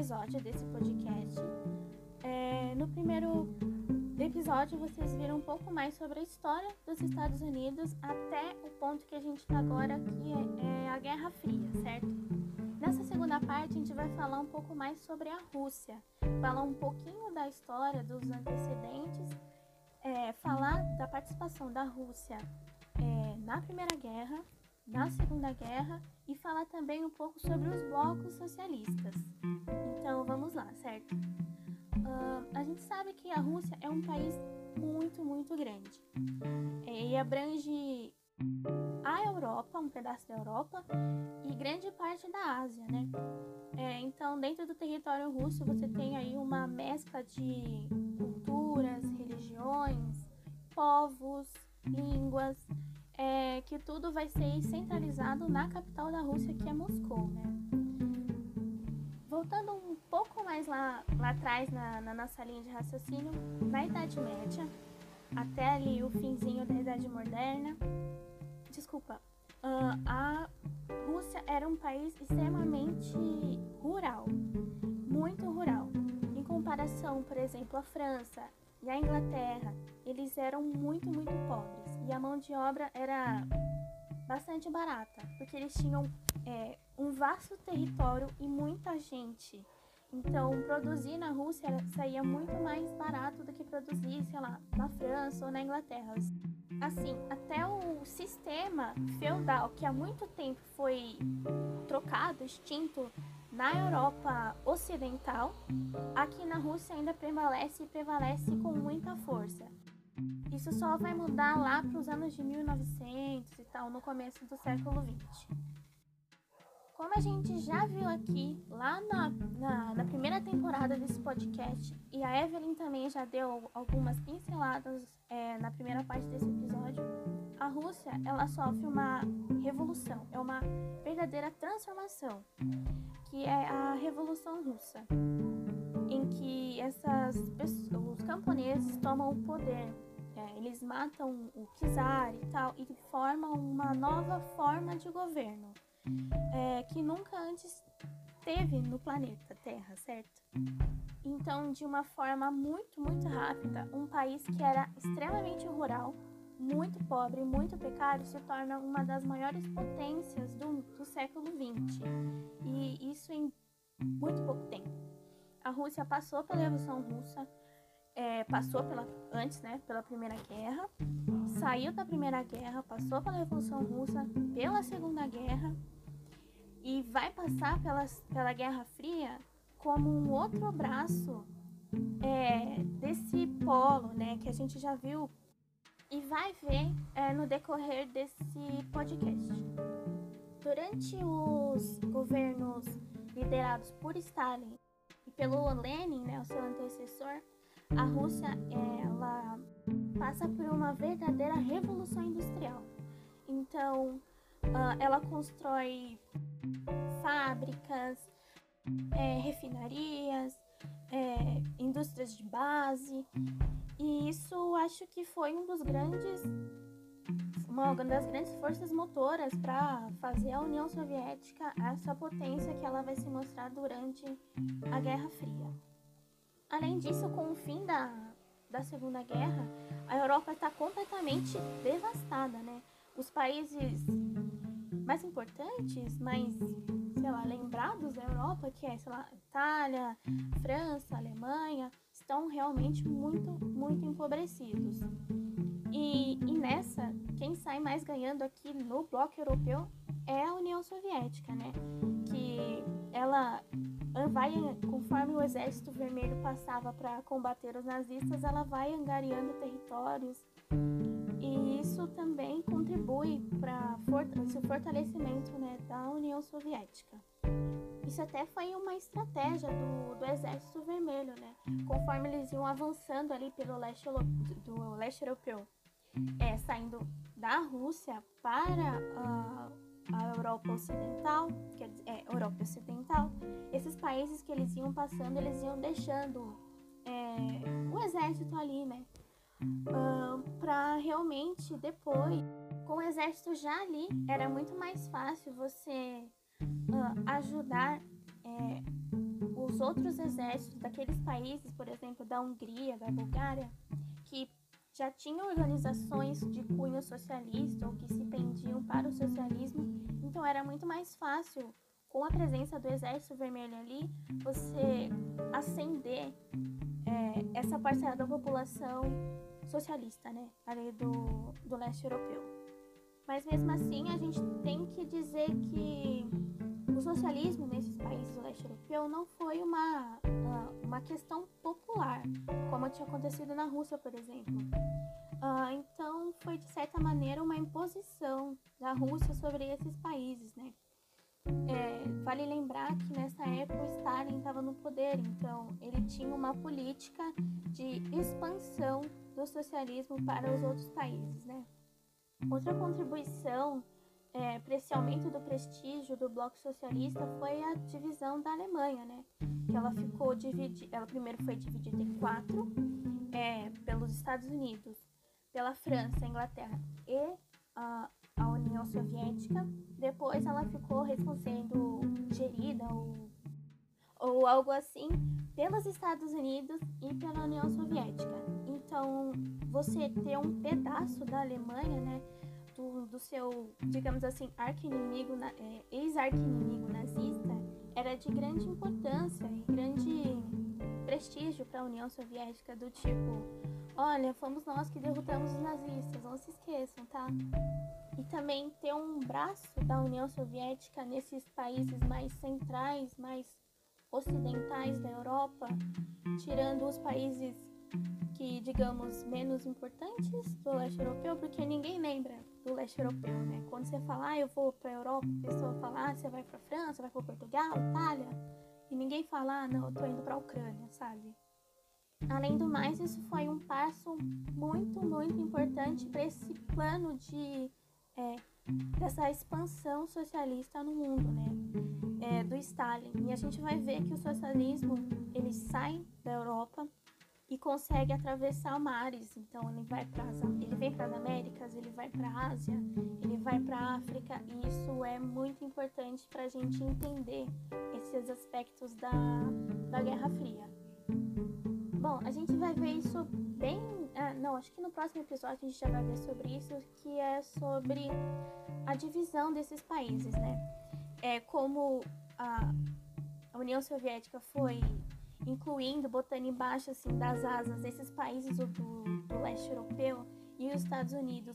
episódio desse podcast. É, no primeiro episódio, vocês viram um pouco mais sobre a história dos Estados Unidos até o ponto que a gente está agora, que é, é a Guerra Fria, certo? Nessa segunda parte, a gente vai falar um pouco mais sobre a Rússia, falar um pouquinho da história dos antecedentes, é, falar da participação da Rússia é, na Primeira Guerra, na Segunda Guerra e falar também um pouco sobre os blocos socialistas. Então vamos lá, certo? Uh, a gente sabe que a Rússia é um país muito, muito grande é, e abrange a Europa, um pedaço da Europa e grande parte da Ásia, né? É, então, dentro do território russo, você tem aí uma mescla de culturas, religiões, povos, línguas, é, que tudo vai ser centralizado na capital da Rússia, que é Moscou, né? Voltando um pouco mais lá, lá atrás na, na nossa linha de raciocínio, na Idade Média, até ali o finzinho da Idade Moderna, desculpa, uh, a Rússia era um país extremamente rural, muito rural. Em comparação, por exemplo, à França à Inglaterra, eles eram muito, muito pobres e a mão de obra era bastante barata, porque eles tinham é, um vasto território e muita gente. Então, produzir na Rússia saía muito mais barato do que produzir, sei lá, na França ou na Inglaterra. Assim, até o sistema feudal, que há muito tempo foi trocado, extinto na Europa Ocidental, aqui na Rússia ainda prevalece e prevalece com muita força. Isso só vai mudar lá para os anos de 1900 e tal, no começo do século 20. Como a gente já viu aqui lá na, na, na, primeira temporada desse podcast, e a Evelyn também já deu algumas pinceladas é, na primeira parte desse episódio, a Rússia ela sofre uma revolução, é uma verdadeira transformação, que é a Revolução Russa, em que essas pessoas, os camponeses tomam o poder, é, eles matam o czar e tal e formam uma nova forma de governo é, que nunca antes teve no planeta Terra, certo? Então, de uma forma muito, muito rápida, um país que era extremamente rural, muito pobre, muito precário, se torna uma das maiores potências do, do século XX. E isso em muito pouco tempo. A Rússia passou pela Revolução Russa, é, passou pela, antes, né, pela Primeira Guerra, saiu da Primeira Guerra, passou pela Revolução Russa, pela Segunda Guerra e vai passar pela, pela Guerra Fria como um outro braço é, desse polo, né, que a gente já viu e vai ver é, no decorrer desse podcast. Durante os governos liderados por Stalin e pelo Lenin, né, o seu antecessor, a Rússia ela passa por uma verdadeira revolução industrial. Então, uh, ela constrói fábricas, é, refinarias, é, indústrias de base, e isso acho que foi um dos grandes uma das grandes forças motoras para fazer a União Soviética essa potência que ela vai se mostrar durante a Guerra Fria. Além disso, com o fim da, da Segunda Guerra, a Europa está completamente devastada, né? Os países mais importantes, mais, sei lá, lembrados da Europa, que é, sei lá, Itália, França, Alemanha, estão realmente muito, muito empobrecidos. E, e nessa, quem sai mais ganhando aqui no bloco europeu é a União Soviética, né? Que ela vai, conforme o Exército Vermelho passava para combater os nazistas, ela vai angariando territórios e isso também contribui para o fortalecimento né, da União Soviética. Isso até foi uma estratégia do, do Exército Vermelho, né? Conforme eles iam avançando ali pelo leste do leste europeu, é, saindo da Rússia para uh, a Europa Ocidental, é, Europa Ocidental, esses países que eles iam passando, eles iam deixando é, o exército ali, né? Uh, para realmente depois com o exército já ali, era muito mais fácil você uh, ajudar é, os outros exércitos daqueles países, por exemplo, da Hungria, da Bulgária, que já tinham organizações de cunho socialista ou que se pendiam para o socialismo, então era muito mais fácil, com a presença do Exército Vermelho ali, você ascender é, essa parcela da população socialista, né, ali do, do leste europeu. Mas mesmo assim, a gente tem que dizer que o socialismo nesses países do leste europeu não foi uma, uma questão popular, como tinha acontecido na Rússia, por exemplo. Uh, então, foi de certa maneira uma imposição da Rússia sobre esses países, né? É, vale lembrar que nessa época o Stalin estava no poder, então ele tinha uma política de expansão do socialismo para os outros países, né? Outra contribuição é, para esse aumento do prestígio do bloco socialista foi a divisão da Alemanha, né? Que ela ficou dividida, ela primeiro foi dividida em quatro, é, pelos Estados Unidos, pela França, Inglaterra e a, União Soviética. Depois ela ficou sendo gerida ou, ou algo assim pelos Estados Unidos e pela União Soviética. Então, você ter um pedaço da Alemanha, né? do, do seu, digamos assim, arqui-inimigo, é, ex-arqui-inimigo nazista, era de grande importância e grande prestígio para a União Soviética, do tipo, olha, fomos nós que derrotamos os nazistas, não se esqueçam, tá? E também ter um braço da União Soviética nesses países mais centrais, mais ocidentais da Europa, tirando os países que, digamos, menos importantes do leste europeu, porque ninguém lembra do leste europeu, né? Quando você fala, ah, eu vou para a Europa, a pessoa fala, ah, você vai para França, vai para Portugal, Itália, e ninguém fala, ah, não, eu tô indo para a Ucrânia, sabe? Além do mais, isso foi um passo muito, muito importante para esse plano de é, dessa expansão socialista no mundo, né? É, do Stalin. E a gente vai ver que o socialismo ele sai da Europa e consegue atravessar mares. Então ele vai para ele vem para as Américas, ele vai para a Ásia, ele vai para a África e isso é muito importante para a gente entender esses aspectos da, da Guerra Fria. Bom, a gente vai ver isso bem. Ah, não, acho que no próximo episódio a gente já vai ver sobre isso, que é sobre a divisão desses países, né? É como a, a União Soviética foi incluindo, botando embaixo assim das asas esses países do, do leste europeu e os Estados Unidos,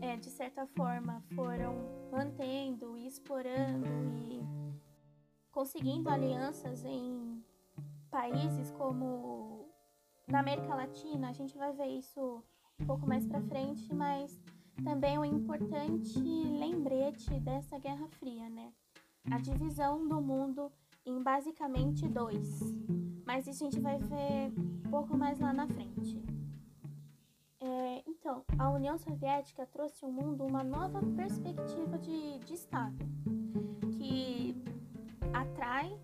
é, de certa forma, foram mantendo e explorando e conseguindo alianças em países como na América Latina. A gente vai ver isso um pouco mais para frente, mas também um importante lembrete dessa Guerra Fria, né? A divisão do mundo em basicamente dois, mas isso a gente vai ver um pouco mais lá na frente. É, então, a União Soviética trouxe ao mundo uma nova perspectiva de, de Estado, que atrai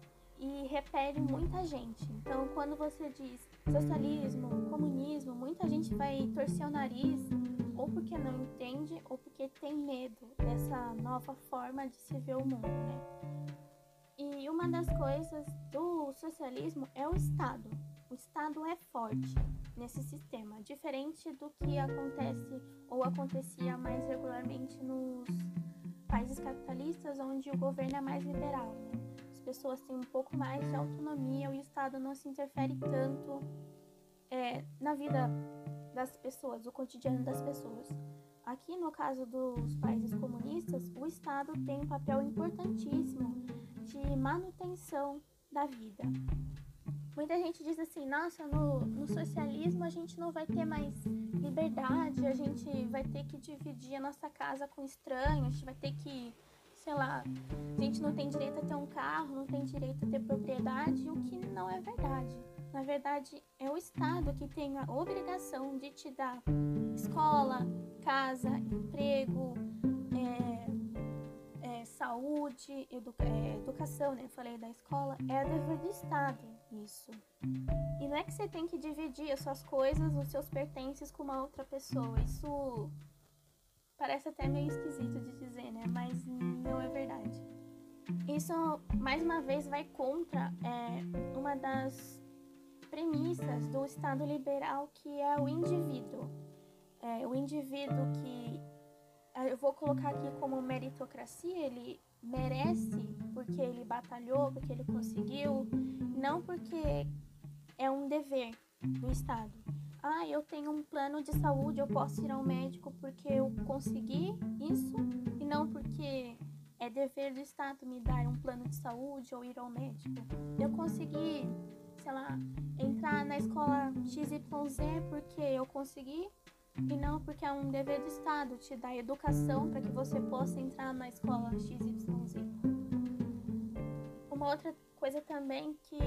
e repele muita gente. Então, quando você diz socialismo, comunismo, muita gente vai torcer o nariz, ou porque não entende, ou porque tem medo dessa nova forma de se ver o mundo, né? E uma das coisas do socialismo é o Estado. O Estado é forte nesse sistema, diferente do que acontece ou acontecia mais regularmente nos países capitalistas, onde o governo é mais liberal. Né? As pessoas têm um pouco mais de autonomia o Estado não se interfere tanto é, na vida das pessoas, o cotidiano das pessoas. Aqui, no caso dos países comunistas, o Estado tem um papel importantíssimo de manutenção da vida. Muita gente diz assim: nossa, no, no, socialismo a gente não vai ter mais liberdade, a gente vai ter que dividir a nossa casa com estranhos, a gente vai ter que, sei lá, a gente não tem direito a ter um carro, não tem direito a ter propriedade, o que não é verdade. Na verdade, é o Estado que tem a obrigação de te dar escola, casa, emprego, saúde, educa é, educação, né? Falei da escola, é dever do Estado isso. E não é que você tem que dividir as suas coisas, os seus pertences com uma outra pessoa. Isso parece até meio esquisito de dizer, né? Mas não é verdade. Isso, mais uma vez, vai contra é, uma das premissas do Estado liberal, que é o indivíduo. É, o indivíduo que é, eu vou colocar aqui como meritocracia, ele merece porque ele batalhou, porque ele conseguiu, não porque é um dever do Estado. Ah, eu tenho um plano de saúde, eu posso ir ao médico porque eu consegui isso e não porque é dever do Estado me dar um plano de saúde ou ir ao médico. Eu consegui, sei lá, entrar na escola XYZ porque eu consegui e não porque é um dever do Estado te dar educação para que você possa entrar na escola XYZ. Uma outra coisa também que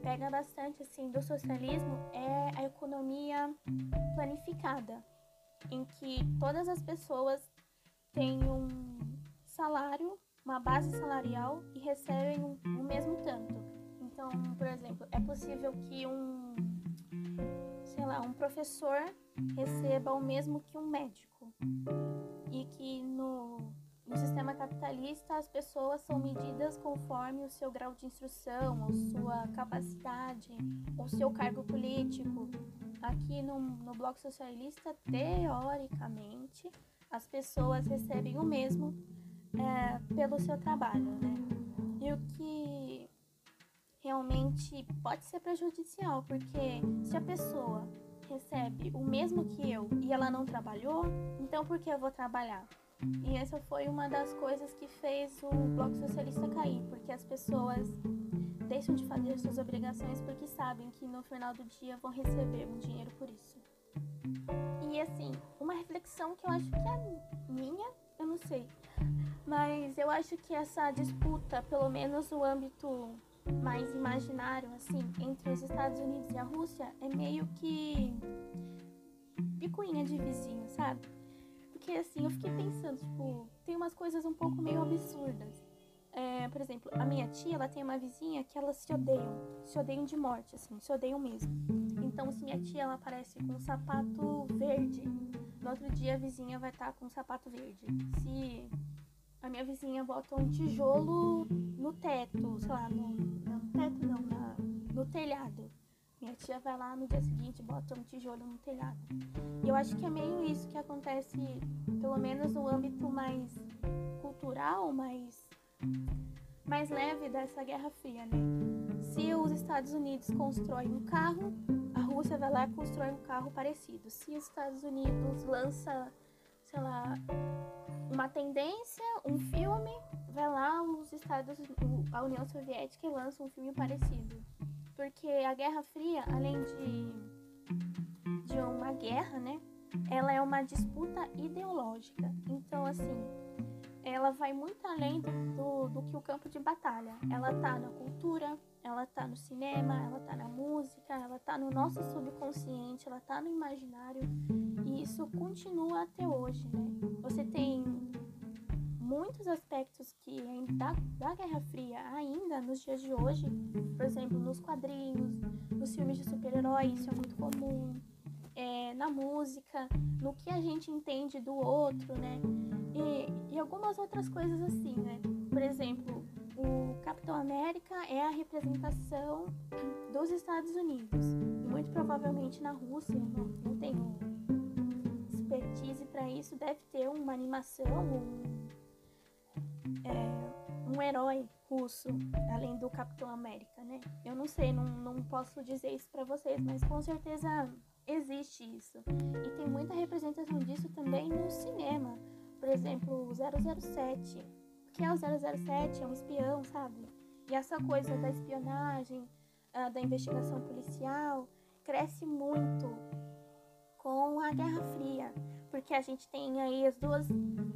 pega bastante assim do socialismo é a economia planificada, em que todas as pessoas têm um salário, uma base salarial e recebem o um, um mesmo tanto. Então, por exemplo, é possível que um sei lá, um professor receba o mesmo que um médico. E que no, no sistema capitalista as pessoas são medidas conforme o seu grau de instrução, ou sua capacidade, ou seu cargo político. Aqui no, no Bloco Socialista, teoricamente, as pessoas recebem o mesmo é, pelo seu trabalho, né? E o que realmente pode ser prejudicial, porque se a pessoa recebe o mesmo que eu e ela não trabalhou, então por que eu vou trabalhar? E essa foi uma das coisas que fez o Bloco Socialista cair, porque as pessoas deixam de fazer suas obrigações porque sabem que no final do dia vão receber um dinheiro por isso. E assim, uma reflexão que eu acho que é minha, eu não sei, mas eu acho que essa disputa, pelo menos no âmbito mais imaginário, assim, entre os Estados Unidos e a Rússia é meio que picuinha de vizinho, sabe? Porque assim, eu fiquei pensando, tipo, tem umas coisas um pouco meio absurdas. É, por exemplo, a minha tia, ela tem uma vizinha que elas se odeiam, se odeiam de morte, assim, se odeiam mesmo. Então, se minha tia, ela aparece com um sapato verde, no outro dia a vizinha vai estar tá com um sapato verde. Se a minha vizinha bota um tijolo no teto, sei lá, no, no teto não, na, no telhado. Tia vai lá no dia seguinte e bota um tijolo no telhado. E eu acho que é meio isso que acontece, pelo menos no âmbito mais cultural, mais, mais leve dessa Guerra Fria, né? Se os Estados Unidos constroem um carro, a Rússia vai lá e constrói um carro parecido. Se os Estados Unidos lança, sei lá, uma tendência, um filme, vai lá os Estados, a União Soviética lança um filme parecido. Porque a Guerra Fria, além de, de uma guerra, né? Ela é uma disputa ideológica. Então, assim, ela vai muito além do, do, do, que o campo de batalha. Ela tá na cultura, ela tá no cinema, ela tá na música, ela tá no nosso subconsciente, ela tá no imaginário. E isso continua até hoje, né? Você tem muitos aspectos que da, da Guerra Fria ainda nos dias de hoje, por exemplo, nos quadrinhos, nos filmes de super-heróis, isso é muito comum. É, na música, no que a gente entende do outro, né? E, e algumas outras coisas assim, né? Por exemplo, o Capitão América é a representação dos Estados Unidos. Muito provavelmente na Rússia, não, não tenho expertise para isso, deve ter uma animação, um, é, um herói russo, além do Capitão América, né? Eu não sei, não, não posso dizer isso para vocês, mas com certeza existe isso. E tem muita representação disso também no cinema. Por exemplo, o 007 que é o 007, é um espião, sabe? E essa coisa da espionagem, uh, da investigação policial, cresce muito com a Guerra Fria, porque a gente tem aí as duas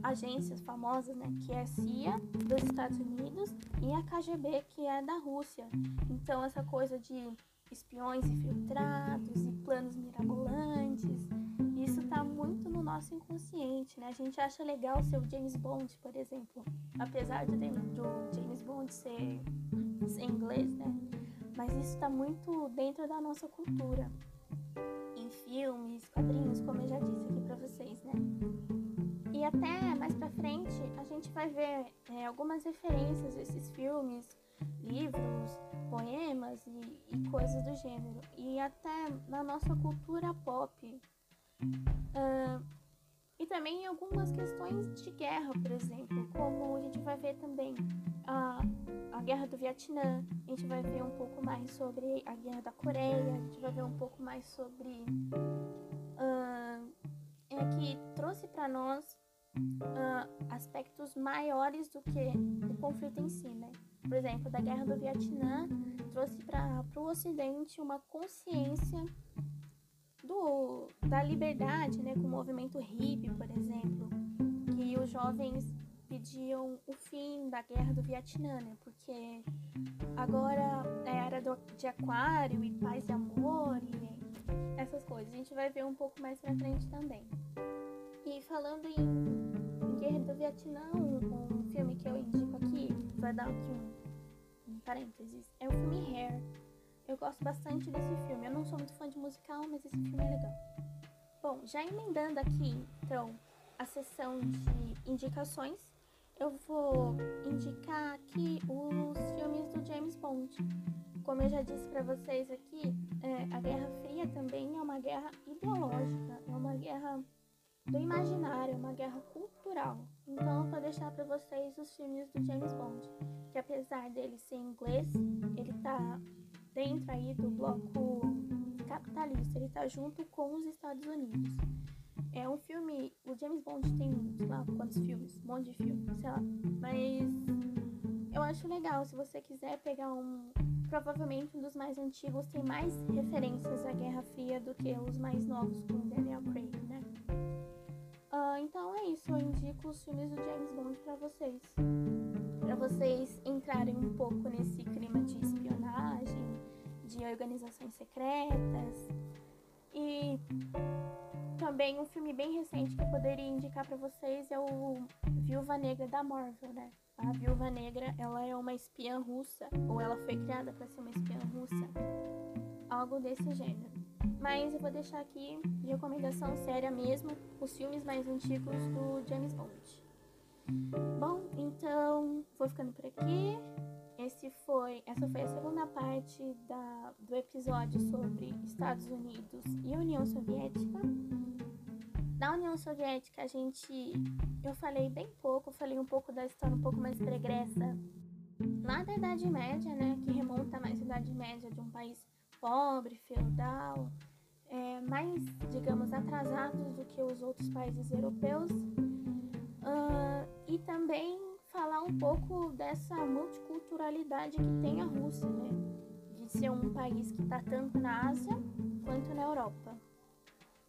agências famosas, né, que é a CIA dos Estados Unidos e a KGB, que é da Rússia. Então essa coisa de espiões infiltrados e planos mirabolantes isso está muito no nosso inconsciente, né? A gente acha legal ser o James Bond, por exemplo, apesar do, do James Bond ser, ser inglês, né? Mas isso está muito dentro da nossa cultura, filmes, quadrinhos, como eu já disse aqui para vocês, né? E até mais pra frente a gente vai ver é, algumas referências desses filmes, livros, poemas e, e, coisas do gênero. E até na nossa cultura pop. Uh, e também algumas questões de guerra, por exemplo, como a gente vai ver também a, a guerra do Vietnã, a gente vai ver um pouco mais sobre a guerra da Coreia, a gente vai ver um pouco mais sobre. Uh, é que trouxe para nós uh, aspectos maiores do que o conflito em si, né? Por exemplo, da guerra do Vietnã trouxe para o Ocidente uma consciência do, da liberdade, né, com o movimento hippie, por exemplo, que os jovens pediam o fim da guerra do Vietnã, né, porque agora é era do, de aquário e paz e amor e essas coisas. A gente vai ver um pouco mais pra frente também. E falando em, em Guerra do Vietnã, um, um, filme que eu indico aqui, vai dar aqui um, um parênteses, é o filme Hair eu gosto bastante desse filme. Eu não sou muito fã de musical, mas esse filme é legal. Bom, já emendando aqui, então, a sessão de indicações, eu vou indicar aqui os filmes do James Bond. Como eu já disse para vocês aqui, é, a Guerra Fria também é uma guerra ideológica, é uma guerra do imaginário, é uma guerra cultural. Então eu vou deixar para vocês os filmes do James Bond, que apesar dele ser inglês, ele tá dentro aí do bloco capitalista, ele tá junto com os Estados Unidos. É um filme, o James Bond tem, sei lá, quantos filmes, um monte de filmes, sei lá, mas eu acho legal, se você quiser pegar um, provavelmente um dos mais antigos tem mais referências à Guerra Fria do que os mais novos, com Daniel Craig, né? Uh, então é isso, eu indico os filmes do James Bond para vocês. para vocês entrarem um pouco nesse clima de espionagem, de organizações secretas. E também um filme bem recente que eu poderia indicar para vocês é o Viúva Negra da Marvel, né? A Viúva Negra, ela é uma espiã russa, ou ela foi criada para ser uma espiã russa, algo desse gênero. Mas eu vou deixar aqui de recomendação séria mesmo os filmes mais antigos do James Bond. Bom, então vou ficando por aqui. Esse foi, essa foi a segunda parte da, do episódio sobre Estados Unidos e União Soviética. Na União Soviética, a gente. Eu falei bem pouco, falei um pouco da história um pouco mais pregressa lá da Idade Média, né? Que remonta mais à Idade Média de um país pobre, feudal, é, mais, digamos, atrasados do que os outros países europeus. Uh, e também falar um pouco dessa multiculturalidade que tem a Rússia, né? De ser um país que está tanto na Ásia quanto na Europa.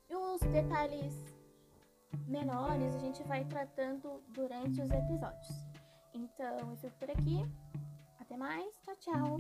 E os detalhes menores a gente vai tratando durante os episódios. Então eu fico por aqui. Até mais. Tchau, tchau.